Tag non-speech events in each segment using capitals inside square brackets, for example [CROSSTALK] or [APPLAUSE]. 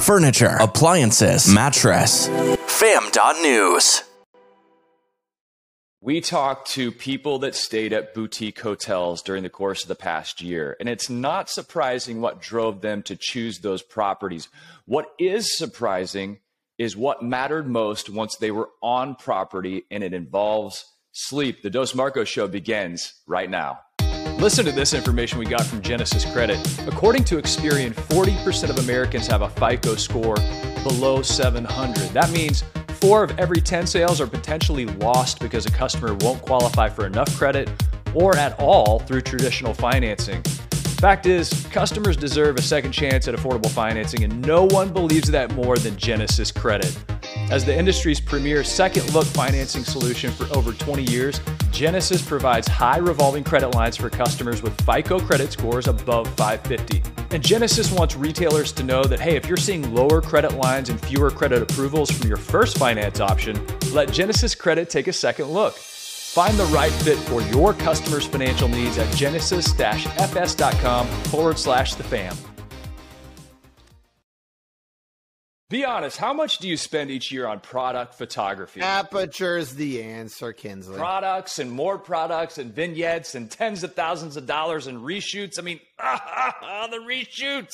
furniture, appliances, mattress. Fam.news. We talked to people that stayed at boutique hotels during the course of the past year, and it's not surprising what drove them to choose those properties. What is surprising is what mattered most once they were on property, and it involves sleep. The Dos Marcos show begins right now. Listen to this information we got from Genesis Credit. According to Experian, 40% of Americans have a FICO score below 700. That means Four of every 10 sales are potentially lost because a customer won't qualify for enough credit or at all through traditional financing. Fact is, customers deserve a second chance at affordable financing, and no one believes that more than Genesis Credit. As the industry's premier second look financing solution for over 20 years, Genesis provides high revolving credit lines for customers with FICO credit scores above 550. And Genesis wants retailers to know that, hey, if you're seeing lower credit lines and fewer credit approvals from your first finance option, let Genesis Credit take a second look. Find the right fit for your customers' financial needs at genesis-fs.com forward slash the fam. Be honest, how much do you spend each year on product photography? Aperture's the answer, Kinsley. Products and more products and vignettes and tens of thousands of dollars in reshoots. I mean, [LAUGHS] ah, the reshoots.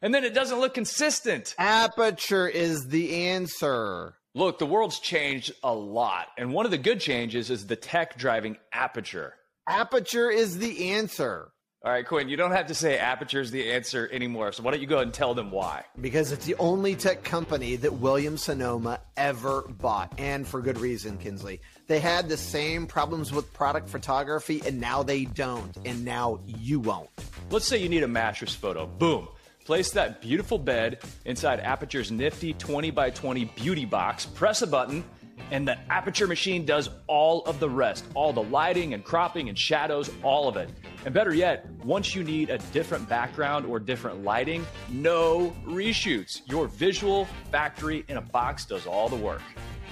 And then it doesn't look consistent. Aperture is the answer. Look, the world's changed a lot. And one of the good changes is the tech driving aperture. Aperture is the answer. All right, Quinn, you don't have to say Aperture is the answer anymore. So why don't you go and tell them why? Because it's the only tech company that Williams Sonoma ever bought, and for good reason, Kinsley. They had the same problems with product photography, and now they don't, and now you won't. Let's say you need a mattress photo. Boom. Place that beautiful bed inside Aperture's nifty 20 by 20 beauty box. Press a button and the Aperture machine does all of the rest all the lighting and cropping and shadows, all of it. And better yet, once you need a different background or different lighting, no reshoots. Your visual factory in a box does all the work.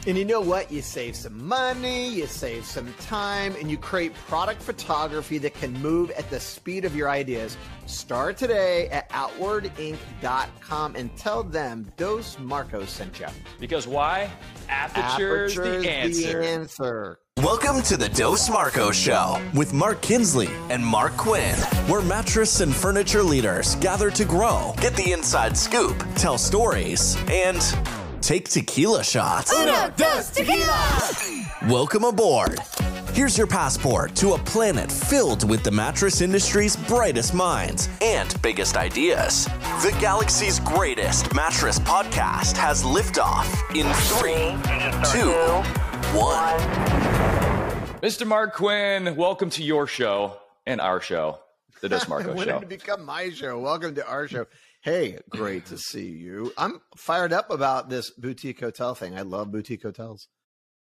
And you know what? You save some money, you save some time, and you create product photography that can move at the speed of your ideas. Start today at outwardinc.com and tell them Dos Marcos sent you. Because why? Aperture's, Aperture's the, answer. the answer. Welcome to the Dos Marcos Show with Mark Kinsley and Mark Quinn, where mattress and furniture leaders gather to grow, get the inside scoop, tell stories, and take tequila shots. Uno, dos, tequila! Welcome aboard. Here's your passport to a planet filled with the mattress industry's brightest minds and biggest ideas. The galaxy's greatest mattress podcast has liftoff in three, two, one. Mr. Mark Quinn, welcome to your show and our show, the Dos [LAUGHS] Marcos Show. to become my show. Welcome to our show. Hey, great to [LAUGHS] see you. I'm fired up about this boutique hotel thing. I love boutique hotels.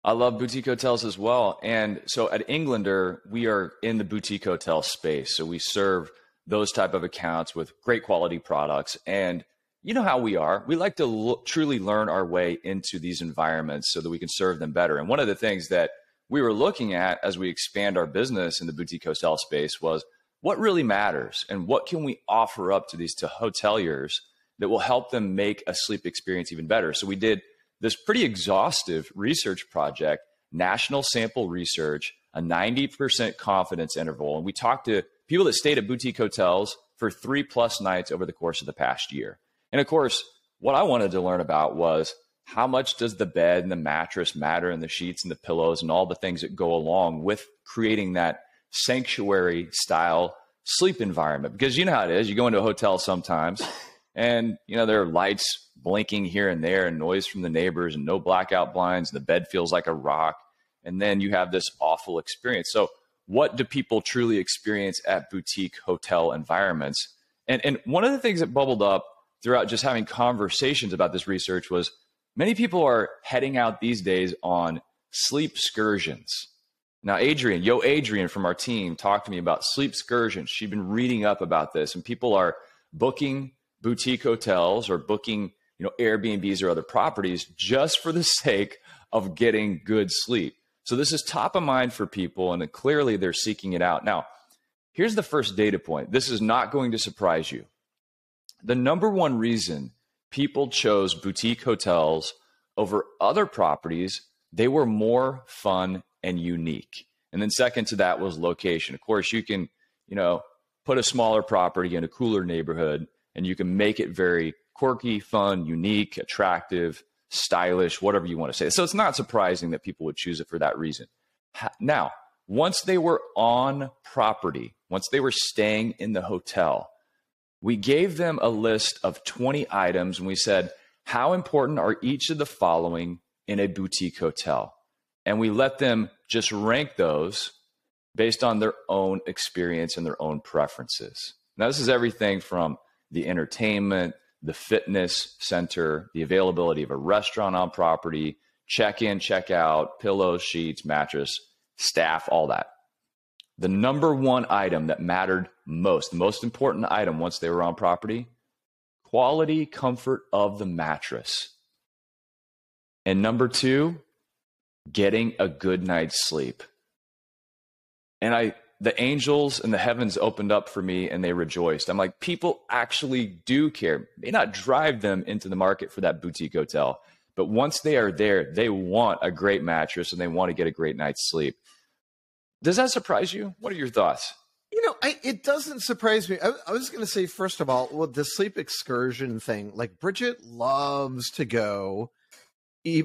I love boutique hotels as well. And so at Englander, we are in the boutique hotel space. So we serve those type of accounts with great quality products. And you know how we are. We like to truly learn our way into these environments so that we can serve them better. And one of the things that we were looking at as we expand our business in the boutique hotel space was what really matters and what can we offer up to these to hoteliers that will help them make a sleep experience even better. So we did this pretty exhaustive research project, national sample research, a 90% confidence interval. And we talked to people that stayed at boutique hotels for three plus nights over the course of the past year. And of course, what I wanted to learn about was how much does the bed and the mattress matter and the sheets and the pillows and all the things that go along with creating that sanctuary style sleep environment. Because you know how it is you go into a hotel sometimes [LAUGHS] and you know there are lights blinking here and there and noise from the neighbors and no blackout blinds and the bed feels like a rock and then you have this awful experience. So what do people truly experience at boutique hotel environments? And and one of the things that bubbled up throughout just having conversations about this research was many people are heading out these days on sleep excursions now, Adrian, yo, Adrian from our team talked to me about sleep excursions. She'd been reading up about this, and people are booking boutique hotels or booking, you know, Airbnbs or other properties just for the [LAUGHS] sake of getting good sleep. So this is top of mind for people, and clearly they're seeking it out. Now, here's the first data point. This is not going to surprise you. The number one reason people chose boutique hotels over other properties. They were more fun and unique. And then second to that was location. Of course, you can, you know, put a smaller property in a cooler neighborhood and you can make it very quirky, fun, unique, attractive, stylish, whatever you want to say. So it's not surprising that people would choose it for that reason. Now, once they were on property, once they were staying in the hotel, we gave them a list of 20 items and we said, How important are each of the following in a boutique hotel? And we let them just rank those based on their own experience and their own preferences. Now, this is everything from the entertainment, the fitness center, the availability of a restaurant on property, check in, check out, pillows, sheets, mattress, staff, all that. The number one item that mattered most, the most important item once they were on property, quality comfort of the mattress. And number two, getting a good night's sleep. And I the angels and the heavens opened up for me and they rejoiced. I'm like, people actually do care. May not drive them into the market for that boutique hotel, but once they are there, they want a great mattress and they want to get a great night's sleep. Does that surprise you? What are your thoughts? You know, I, it doesn't surprise me. I, I was going to say, first of all, well, the sleep excursion thing, like Bridget loves to go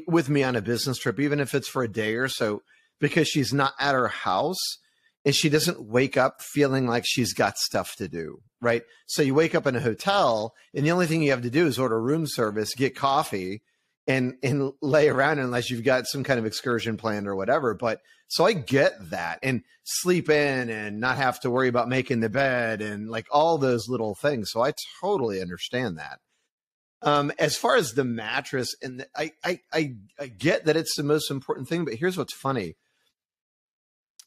with me on a business trip, even if it's for a day or so, because she's not at her house and she doesn't wake up feeling like she's got stuff to do, right? So you wake up in a hotel and the only thing you have to do is order room service, get coffee and and lay around unless you've got some kind of excursion planned or whatever. But so I get that and sleep in and not have to worry about making the bed and like all those little things. So I totally understand that. Um, as far as the mattress and I, I, I, I get that it's the most important thing, but here's what's funny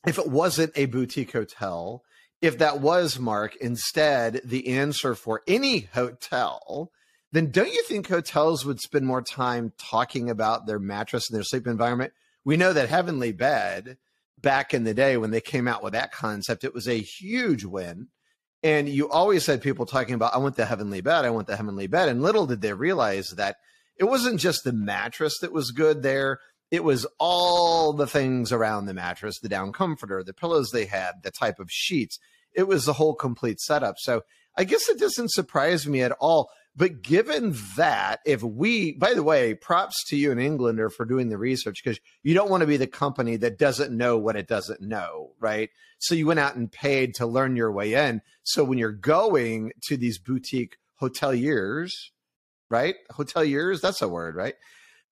if it wasn't a boutique hotel, if that was Mark instead the answer for any hotel, then don't you think hotels would spend more time talking about their mattress and their sleep environment? We know that Heavenly Bed back in the day when they came out with that concept, it was a huge win. And you always had people talking about, I want the heavenly bed, I want the heavenly bed. And little did they realize that it wasn't just the mattress that was good there it was all the things around the mattress, the down comforter, the pillows they had, the type of sheets. It was the whole complete setup. So I guess it doesn't surprise me at all. But given that, if we, by the way, props to you in Englander for doing the research because you don't want to be the company that doesn't know what it doesn't know, right? So you went out and paid to learn your way in. So when you're going to these boutique hoteliers, right? Hoteliers, that's a word, right?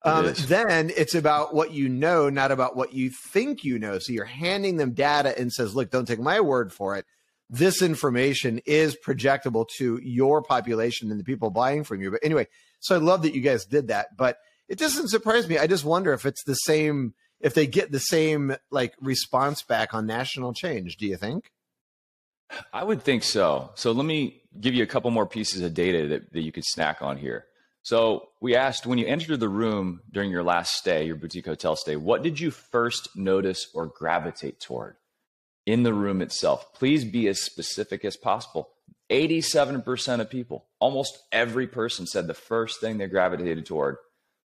Um, then it's about what you know, not about what you think you know. So you're handing them data and says, look, don't take my word for it. This information is projectable to your population and the people buying from you. But anyway, so I love that you guys did that, but it doesn't surprise me. I just wonder if it's the same, if they get the same like response back on national change. Do you think? I would think so. So let me give you a couple more pieces of data that, that you could snack on here. So we asked when you entered the room during your last stay, your boutique hotel stay, what did you first notice or gravitate toward in the room itself? Please be as specific as possible. 87% of people, almost every person said the first thing they gravitated toward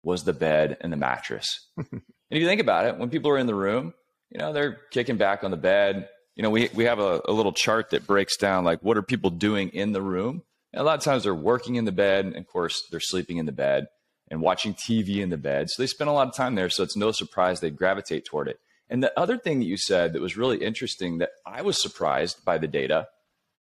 was the bed and the mattress. [LAUGHS] and if you think about it, when people are in the room, you know, they're kicking back on the bed. You know, we, we have a, a little chart that breaks down like what are people doing in the room and a lot of times they're working in the bed, and of course, they're sleeping in the bed and watching TV in the bed. So they spend a lot of time there. So it's no surprise they gravitate toward it. And the other thing that you said that was really interesting that I was surprised by the data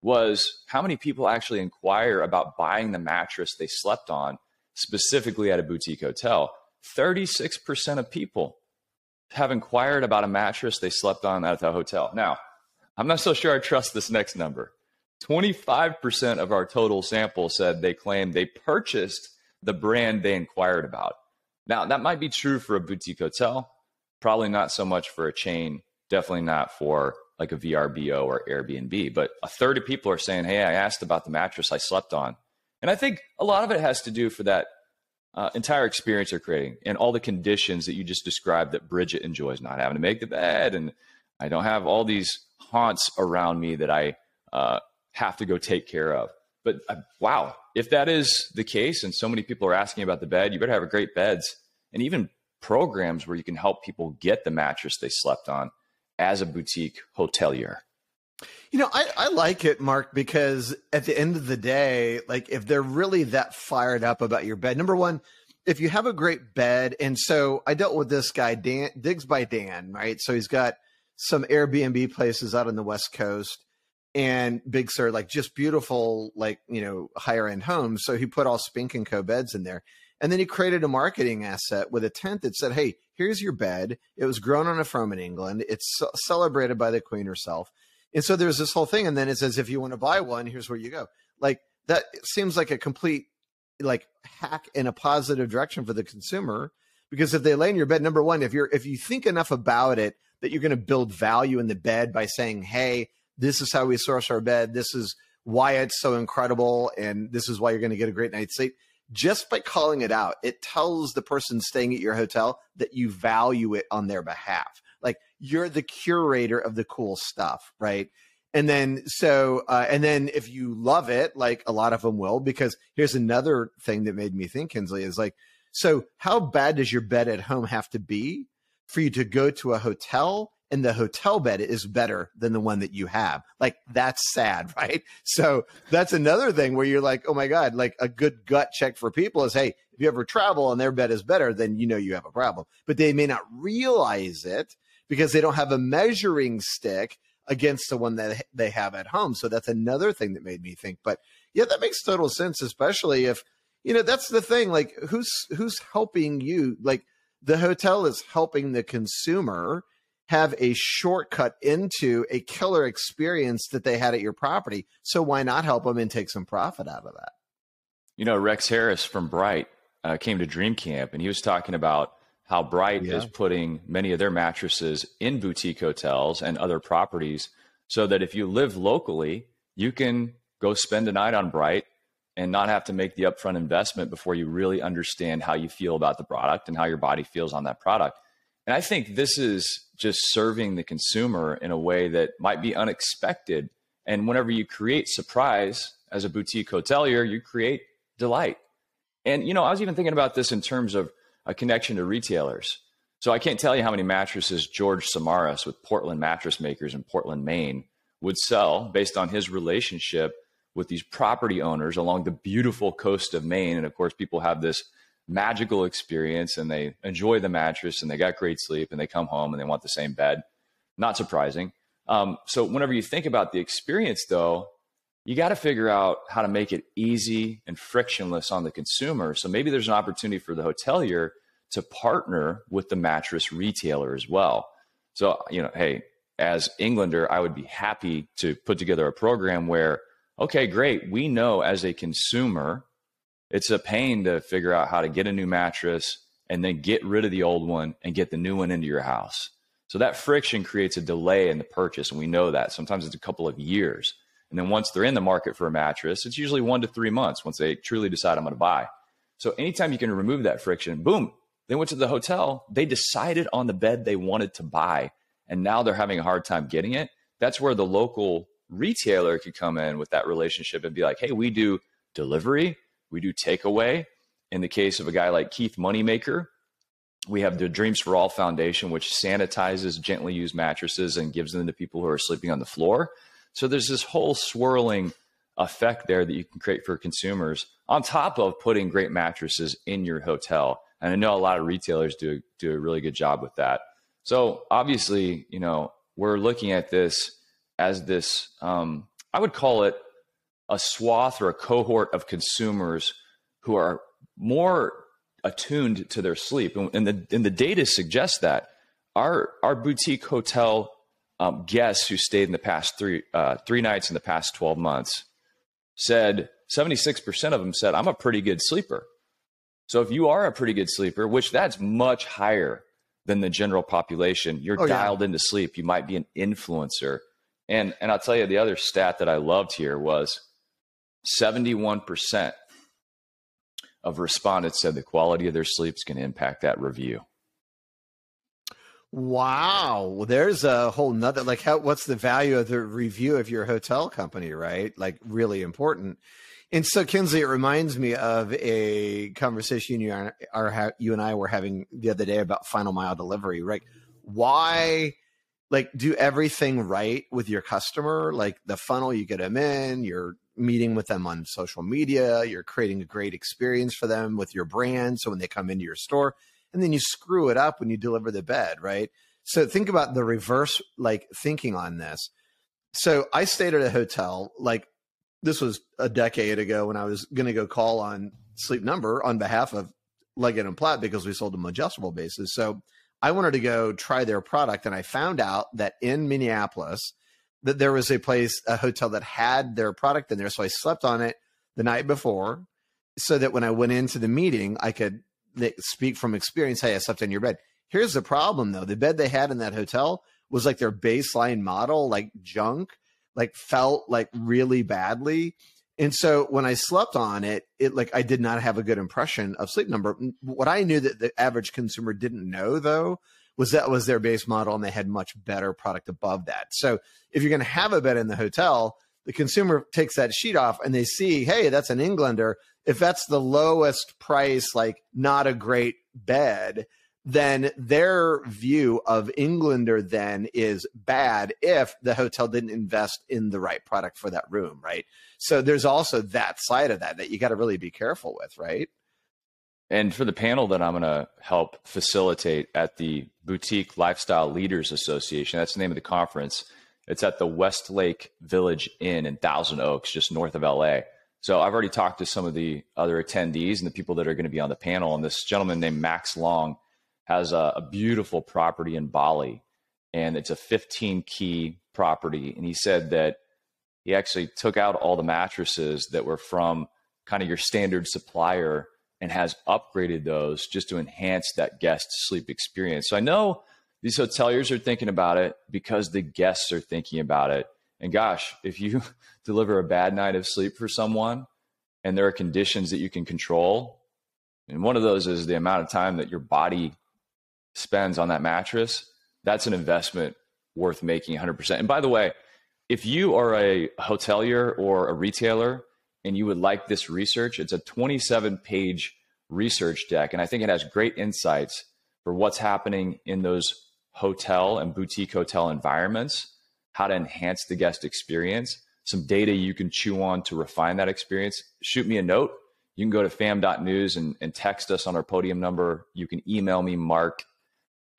was how many people actually inquire about buying the mattress they slept on, specifically at a boutique hotel. 36% of people have inquired about a mattress they slept on at the hotel. Now, I'm not so sure I trust this next number. 25% of our total sample said they claimed they purchased the brand they inquired about. Now, that might be true for a boutique hotel, probably not so much for a chain, definitely not for like a VRBO or Airbnb. But a third of people are saying, Hey, I asked about the mattress I slept on. And I think a lot of it has to do for that uh, entire experience they're creating and all the conditions that you just described that Bridget enjoys not having to make the bed. And I don't have all these haunts around me that I uh, have to go take care of. But uh, wow, if that is the case, and so many people are asking about the bed, you better have a great beds and even programs where you can help people get the mattress they slept on as a boutique hotelier. You know, I, I like it, Mark, because at the end of the day, like if they're really that fired up about your bed, number one, if you have a great bed, and so I dealt with this guy, Dan Digs by Dan, right? So he's got some Airbnb places out on the West Coast and Big Sur, like just beautiful, like, you know, higher end homes. So he put all Spink and Co beds in there. And then he created a marketing asset with a tent that said, Hey, here's your bed. It was grown on a farm in England. It's celebrated by the queen herself. And so there's this whole thing. And then it says, if you want to buy one, here's where you go. Like that seems like a complete like hack in a positive direction for the consumer. Because if they lay in your bed, number one, if you're if you think enough about it that you're going to build value in the bed by saying, Hey, this is how we source our bed, this is why it's so incredible, and this is why you're going to get a great night's sleep. Just by calling it out, it tells the person staying at your hotel that you value it on their behalf. Like you're the curator of the cool stuff, right? And then so uh, and then if you love it, like a lot of them will, because here's another thing that made me think, Kinsley, is like, so how bad does your bed at home have to be for you to go to a hotel and the hotel bed is better than the one that you have. Like that's sad, [LAUGHS] right? So that's another thing where you're like, oh my God, like a good gut check for people is, hey, if you ever travel and their bed is better, then you know you have a problem. But they may not realize it because they don't have a measuring stick against the one that they have at home. So that's another thing that made me think. But yeah, that makes total sense, especially if you know that's the thing. Like who's who's helping you? Like the hotel is helping the consumer have a shortcut into a killer experience that they had at your property. So why not help them and take some profit out of that? You know, Rex Harris from Bright uh, came to Dream Camp and he was talking about how Bright yeah. is putting many of their mattresses in boutique hotels and other properties so that if you live locally, you can go spend a night on Bright and not have to make the upfront investment before you really understand how you feel about the product and how your body feels on that product. And I think this is just serving the consumer in a way that might be unexpected. And whenever you create surprise as a boutique hotelier, you create delight. And, you know, I was even thinking about this in terms of a connection to retailers. So I can't tell you how many mattresses George Samaras with Portland Mattress Makers in Portland, Maine would sell based on his relationship with these property owners along the beautiful coast of Maine. And of course, people have this magical experience and they enjoy the mattress and they got great sleep and they come home and they want the same bed. Not surprising. Um, so, whenever you think about the experience, though, you got to figure out how to make it easy and frictionless on the consumer. So maybe there's an opportunity for the hotelier to partner with the mattress retailer as well. So, you know, hey, as Englander, I would be happy to put together a program where, okay, great, we know as a consumer, it's a pain to figure out how to get a new mattress and then get rid of the old one and get the new one into your house. So that friction creates a delay in the purchase. And we know that sometimes it's a couple of years. And then once they're in the market for a mattress, it's usually one to three months once they truly decide I'm going to buy. So anytime you can remove that friction, boom, they went to the hotel, they decided on the bed they wanted to buy, and now they're having a hard time getting it. That's where the local retailer could come in with that relationship and be like, hey, we do delivery, we do takeaway. In the case of a guy like Keith Moneymaker, we have the Dreams for All Foundation, which sanitizes gently used mattresses and gives them to people who are sleeping on the floor. So there's this whole swirling effect there that you can create for consumers on top of putting great mattresses in your hotel. And I know a lot of retailers do do a really good job with that. So obviously, you know, we're looking at this as this um, I would call it a swath or a cohort of consumers who are more attuned to their sleep, and, and the and the data suggests that our our boutique hotel um, guests who stayed in the past three uh, three nights in the past 12 months said 76% of them said i'm a pretty good sleeper. So if you are a pretty good sleeper which that's much higher than the general population you're oh, dialed yeah. into sleep. You might be an influencer. And and i'll tell you the other stat that i loved here was 71% of respondents said the quality of their sleep is going to impact that review Wow, there's a whole nother like how what's the value of the review of your hotel company, right? Like really important. And so, Kinsley, it reminds me of a conversation you are, you and I were having the other day about final mile delivery. Right? Why, like, do everything right with your customer? Like the funnel, you get them in, you're meeting with them on social media, you're creating a great experience for them with your brand. So when they come into your store, and then you screw it up when you deliver the bed, right? So think about the reverse, like thinking on this. So I stayed at a hotel, like this was a decade ago when I was going to go call on Sleep Number on behalf of Leggett and Platt because we sold them adjustable bases. So I wanted to go try their product, and I found out that in Minneapolis that there was a place, a hotel that had their product in there. So I slept on it the night before, so that when I went into the meeting, I could speak from experience. Hey, I slept in your bed. Here's the problem, though: the bed they had in that hotel was like their baseline model, like junk like felt like really badly. And so when I slept on it, it like I did not have a good impression of Sleep Number. What I knew that the average consumer didn't know though was that was their base model and they had much better product above that. So if you're going to have a bed in the hotel, the consumer takes that sheet off and they see, hey, that's an Englander. If that's the lowest price, like not a great bed, then their view of Englander then is bad if the hotel didn't invest in the right product for that room, right? So there's also that side of that that you got to really be careful with, right? And for the panel that I'm going to help facilitate at the Boutique Lifestyle Leaders Association, that's the name of the conference. It's at the Westlake Village Inn in Thousand Oaks, just north of LA. So I've already talked to some of the other attendees and the people that are going to be on the panel. And this gentleman named Max Long has a, a beautiful property in Bali, and it's a 15 key property. And he said that he actually took out all the mattresses that were from kind of your standard supplier and has upgraded those just to enhance that guest sleep experience. So I know these hoteliers are thinking about it because the guests are thinking about it. And gosh, if you [LAUGHS] deliver a bad night of sleep for someone and there are conditions that you can control, and one of those is the amount of time that your body spends on that mattress, that's an investment worth making 100%. And by the way, if you are a hotelier or a retailer and you would like this research, it's a 27 page research deck. And I think it has great insights for what's happening in those hotel and boutique hotel environments, how to enhance the guest experience, some data you can chew on to refine that experience. Shoot me a note. You can go to fam.news and, and text us on our podium number. You can email me, mark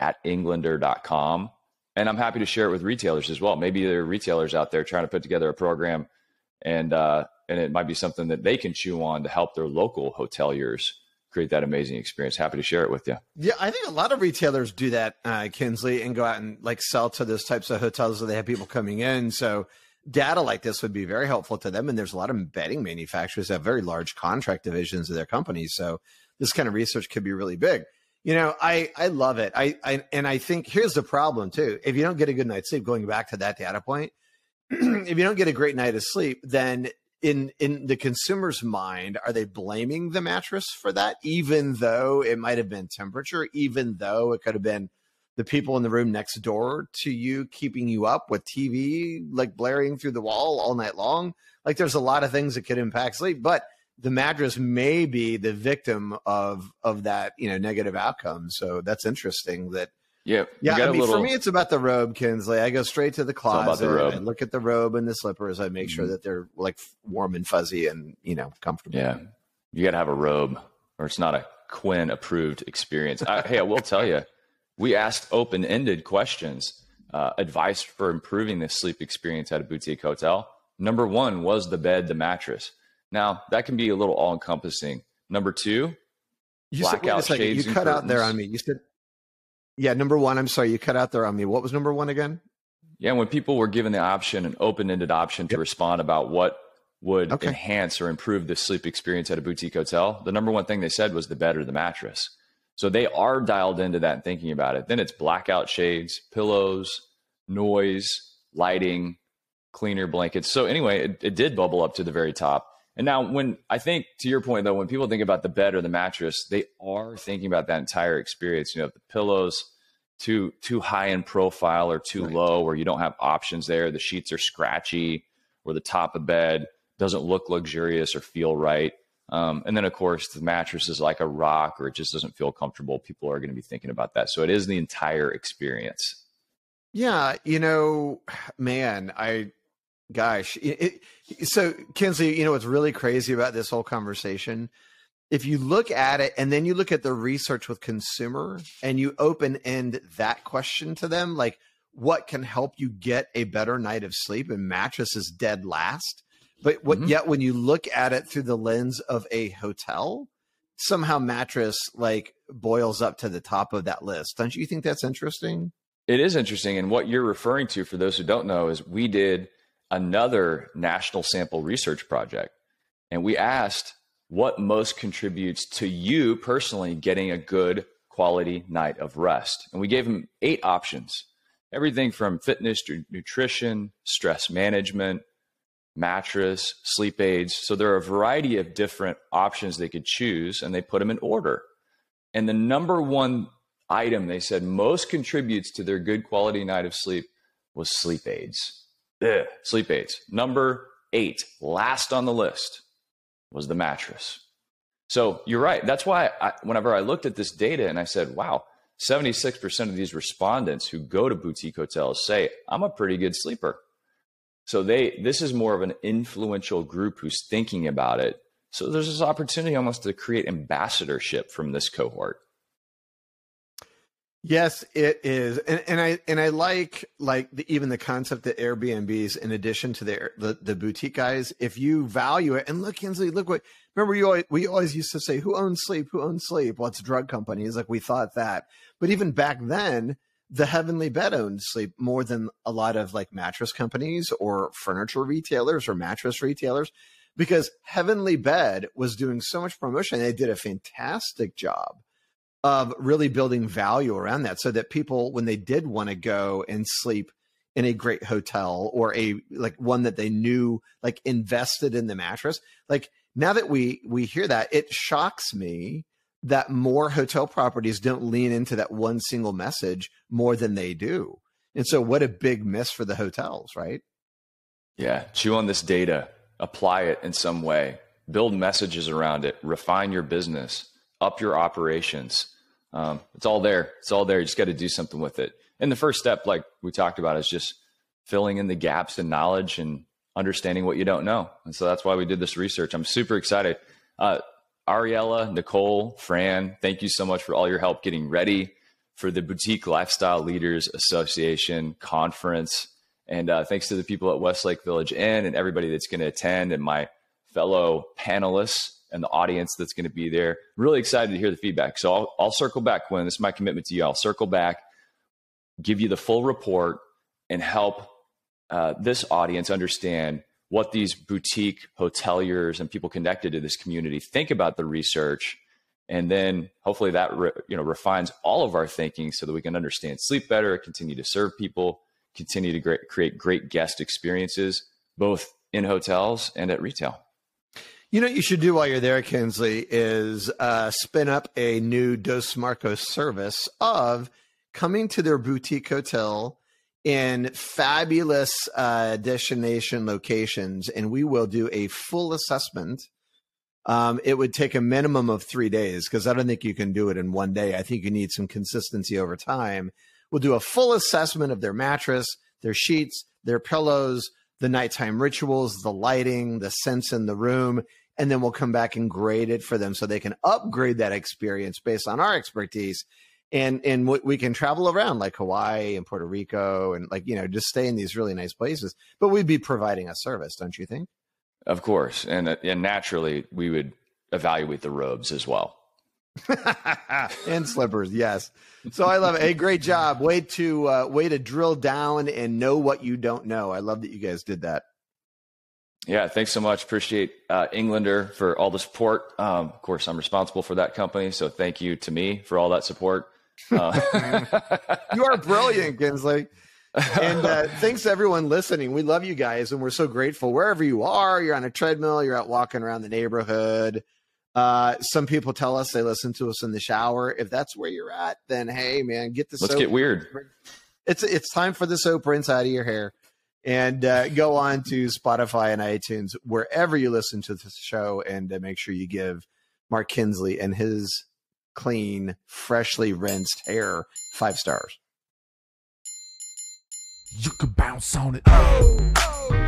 at englander.com. And I'm happy to share it with retailers as well. Maybe there are retailers out there trying to put together a program and uh, and it might be something that they can chew on to help their local hoteliers create that amazing experience. Happy to share it with you. Yeah, I think a lot of retailers do that, uh, Kinsley, and go out and like sell to those types of hotels that they have people coming in. So data like this would be very helpful to them. And there's a lot of bedding manufacturers that have very large contract divisions of their companies. So this kind of research could be really big. You know, I I love it. I, I and I think here's the problem too. If you don't get a good night's sleep, going back to that data point, [CLEARS THROAT] if you don't get a great night of sleep, then in in the consumer's mind, are they blaming the mattress for that? Even though it might have been temperature, even though it could have been the people in the room next door to you keeping you up with TV like blaring through the wall all night long. Like there's a lot of things that could impact sleep, but the mattress may be the victim of of that you know negative outcome. So that's interesting. That yeah, yeah. I mean, little... for me, it's about the robe, Kinsley. I go straight to the closet the and look at the robe and the slippers. I make mm-hmm. sure that they're like warm and fuzzy and you know comfortable. Yeah, you got to have a robe, or it's not a Quinn approved experience. I, hey, I will tell you, we asked open ended questions, uh, advice for improving the sleep experience at a boutique hotel. Number one was the bed, the mattress. Now that can be a little all encompassing. Number two, you blackout said, shades. You cut curtains. out there on me. You said, yeah, number one. I'm sorry, you cut out there on me. What was number one again? Yeah, when people were given the option, an open-ended option to respond about what would okay. enhance or improve the sleep experience at a boutique hotel, the number one thing they said was the bed or the mattress. So they are dialed into that and thinking about it. Then it's blackout shades, pillows, noise, lighting, cleaner blankets. So anyway, it, it did bubble up to the very top. And now, when I think to your point, though, when people think about the bed or the mattress, they are thinking about that entire experience. You know, the pillows too too high in profile or too right. low, or you don't have options there. The sheets are scratchy, or the top of bed doesn't look luxurious or feel right. Um, and then, of course, the mattress is like a rock or it just doesn't feel comfortable. People are going to be thinking about that. So it is the entire experience. Yeah. You know, man, I, gosh. It, it, so, Kinsley, you know what's really crazy about this whole conversation? If you look at it and then you look at the research with consumer and you open end that question to them, like, what can help you get a better night of sleep? And mattress is dead last but what, mm-hmm. yet when you look at it through the lens of a hotel, somehow mattress like boils up to the top of that list. Don't you think that's interesting? It is interesting. And what you're referring to, for those who don't know, is we did another national sample research project. And we asked what most contributes to you personally getting a good quality night of rest. And we gave them eight options everything from fitness to nutrition, stress management, mattress, sleep aids. So there are a variety of different options they could choose and they put them in order. And the number one item they said most contributes to their good quality night of sleep was sleep aids. Ugh, sleep aids. Number eight, last on the list, was the mattress. So you're right. That's why I, whenever I looked at this data and I said, wow, 76% of these respondents who go to boutique hotels say, I'm a pretty good sleeper. So they this is more of an influential group who's thinking about it. So there's this opportunity almost to create ambassadorship from this cohort. Yes, it is, and, and I and I like like the, even the concept that Airbnbs, in addition to the, the, the boutique guys, if you value it, and look, Kinsley, look what remember you always, we always used to say, who owns sleep? Who owns sleep? Well, it's drug companies, like we thought that, but even back then, the heavenly bed owned sleep more than a lot of like mattress companies or furniture retailers or mattress retailers because heavenly bed was doing so much promotion they did a fantastic job of really building value around that so that people when they did want to go and sleep in a great hotel or a like one that they knew like invested in the mattress like now that we we hear that it shocks me that more hotel properties don't lean into that one single message more than they do. And so, what a big miss for the hotels, right? Yeah. Chew on this data, apply it in some way, build messages around it, refine your business, up your operations. Um, it's all there. It's all there. You just got to do something with it. And the first step, like we talked about, is just filling in the gaps in knowledge and understanding what you don't know. And so that's why we did this research. I'm super excited. Uh, Ariella, Nicole, Fran, thank you so much for all your help getting ready for the Boutique Lifestyle Leaders Association conference. And uh, thanks to the people at Westlake Village Inn and everybody that's going to attend and my fellow panelists and the audience that's going to be there. Really excited to hear the feedback. So I'll, I'll circle back, Quinn. This is my commitment to you. I'll circle back, give you the full report, and help uh, this audience understand what these boutique hoteliers and people connected to this community think about the research and then hopefully that re, you know refines all of our thinking so that we can understand sleep better continue to serve people continue to great, create great guest experiences both in hotels and at retail you know what you should do while you're there kinsley is uh, spin up a new dos marcos service of coming to their boutique hotel in fabulous uh, destination locations, and we will do a full assessment. Um, it would take a minimum of three days because I don't think you can do it in one day. I think you need some consistency over time. We'll do a full assessment of their mattress, their sheets, their pillows, the nighttime rituals, the lighting, the sense in the room, and then we'll come back and grade it for them so they can upgrade that experience based on our expertise and and we can travel around like Hawaii and Puerto Rico and like you know just stay in these really nice places. But we'd be providing a service, don't you think? Of course, and uh, and naturally we would evaluate the robes as well. [LAUGHS] and slippers, yes. So I love it. Hey, great job. Way to uh, way to drill down and know what you don't know. I love that you guys did that. Yeah, thanks so much. Appreciate uh, Englander for all the support. Um, of course, I'm responsible for that company, so thank you to me for all that support. Uh, [LAUGHS] you are brilliant, Kinsley. and uh, [LAUGHS] thanks to everyone listening. We love you guys, and we're so grateful wherever you are. You're on a treadmill, you're out walking around the neighborhood. Uh, some people tell us they listen to us in the shower. If that's where you're at, then hey, man, get the Let's soap. get weird. It's it's time for the soap rinse out of your hair. And uh, go on to Spotify and iTunes, wherever you listen to the show, and uh, make sure you give Mark Kinsley and his clean, freshly rinsed hair five stars. You can bounce on it. Yeah,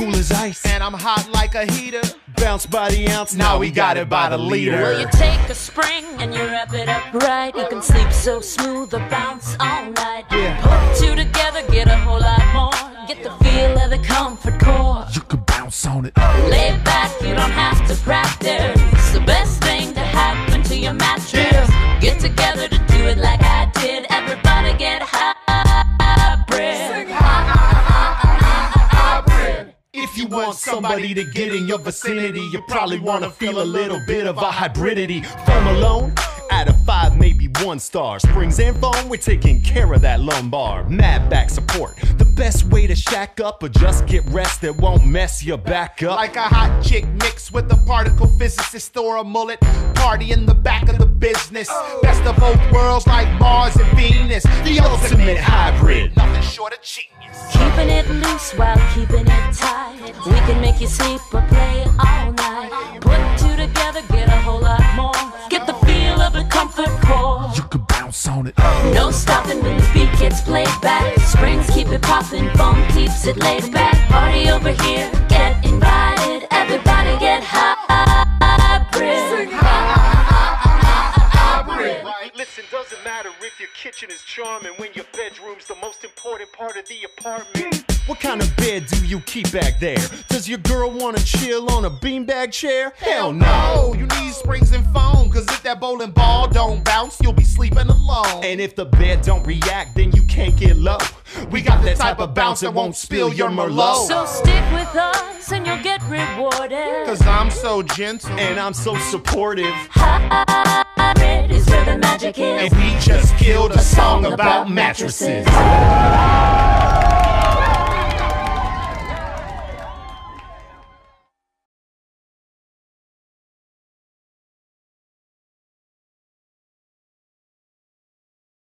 as ice. And I'm hot like a heater. Bounce by the ounce, now we got it by the liter. Well, you take a spring and you wrap it up right. You can sleep so smooth or bounce all night. Yeah. Put two together, get a whole lot more. Get the feel of the comfort core. You can bounce on it. Lay back, you don't have to practice. It's the best thing to happen to your mattress. Get together to do it like want somebody to get in your vicinity, you probably want to feel a little bit of a hybridity. Foam alone, out of five, maybe one star. Springs and foam, we're taking care of that lumbar. Mad back support, the best way to shack up or just get rest that won't mess your back up. Like a hot chick mixed with a particle physicist or a mullet. Party in the back of the business. Best of both worlds like Mars and Venus. the ultimate hybrid. Nothing short of genius. Keeping it loose while keeping it tight. We can make you sleep or play all night. Put two together, get a whole lot more. Get the feel of a comfort core. You can bounce on it. No stopping when the beat gets played back. Springs keep it popping, foam keeps it laid back. Party over here, get invited. Everybody get hybrid. Listen, doesn't matter if your kitchen is charming when your bedroom's the most important part of the apartment. What kind of bed do you keep back there? Does your girl wanna chill on a beanbag chair? Hell no. You need springs and foam, cause if that bowling ball don't bounce, you'll be sleeping alone. And if the bed don't react, then you can't get low. We got that type of bounce that won't spill your Merlot. So stick with us and you'll get rewarded. Cause I'm so gentle. and I'm so supportive. Hybrid is where the magic is. And we just killed a song about mattresses.